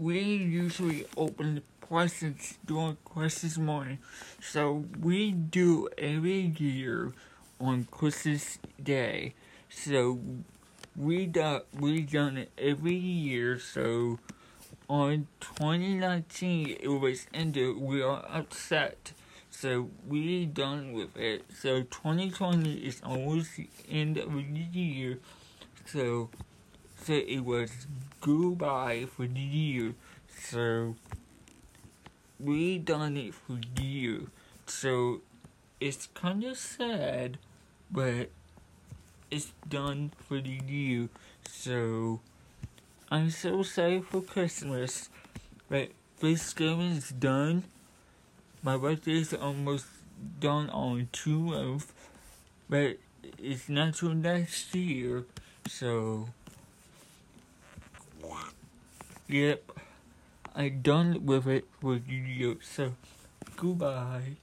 we usually open the presents during Christmas morning, so we do every year on Christmas Day. So we do, we done it every year. So on 2019 it was ended. We are upset. So we done with it. So 2020 is almost the end of the year. So so it was goodbye for the year. So we done it for the year. So it's kind of sad, but it's done for the year. So I'm so sorry for Christmas, but Thanksgiving is done. My birthday is almost done on 12th, but it's not till next year. So, yep, I'm done with it the year. So, goodbye.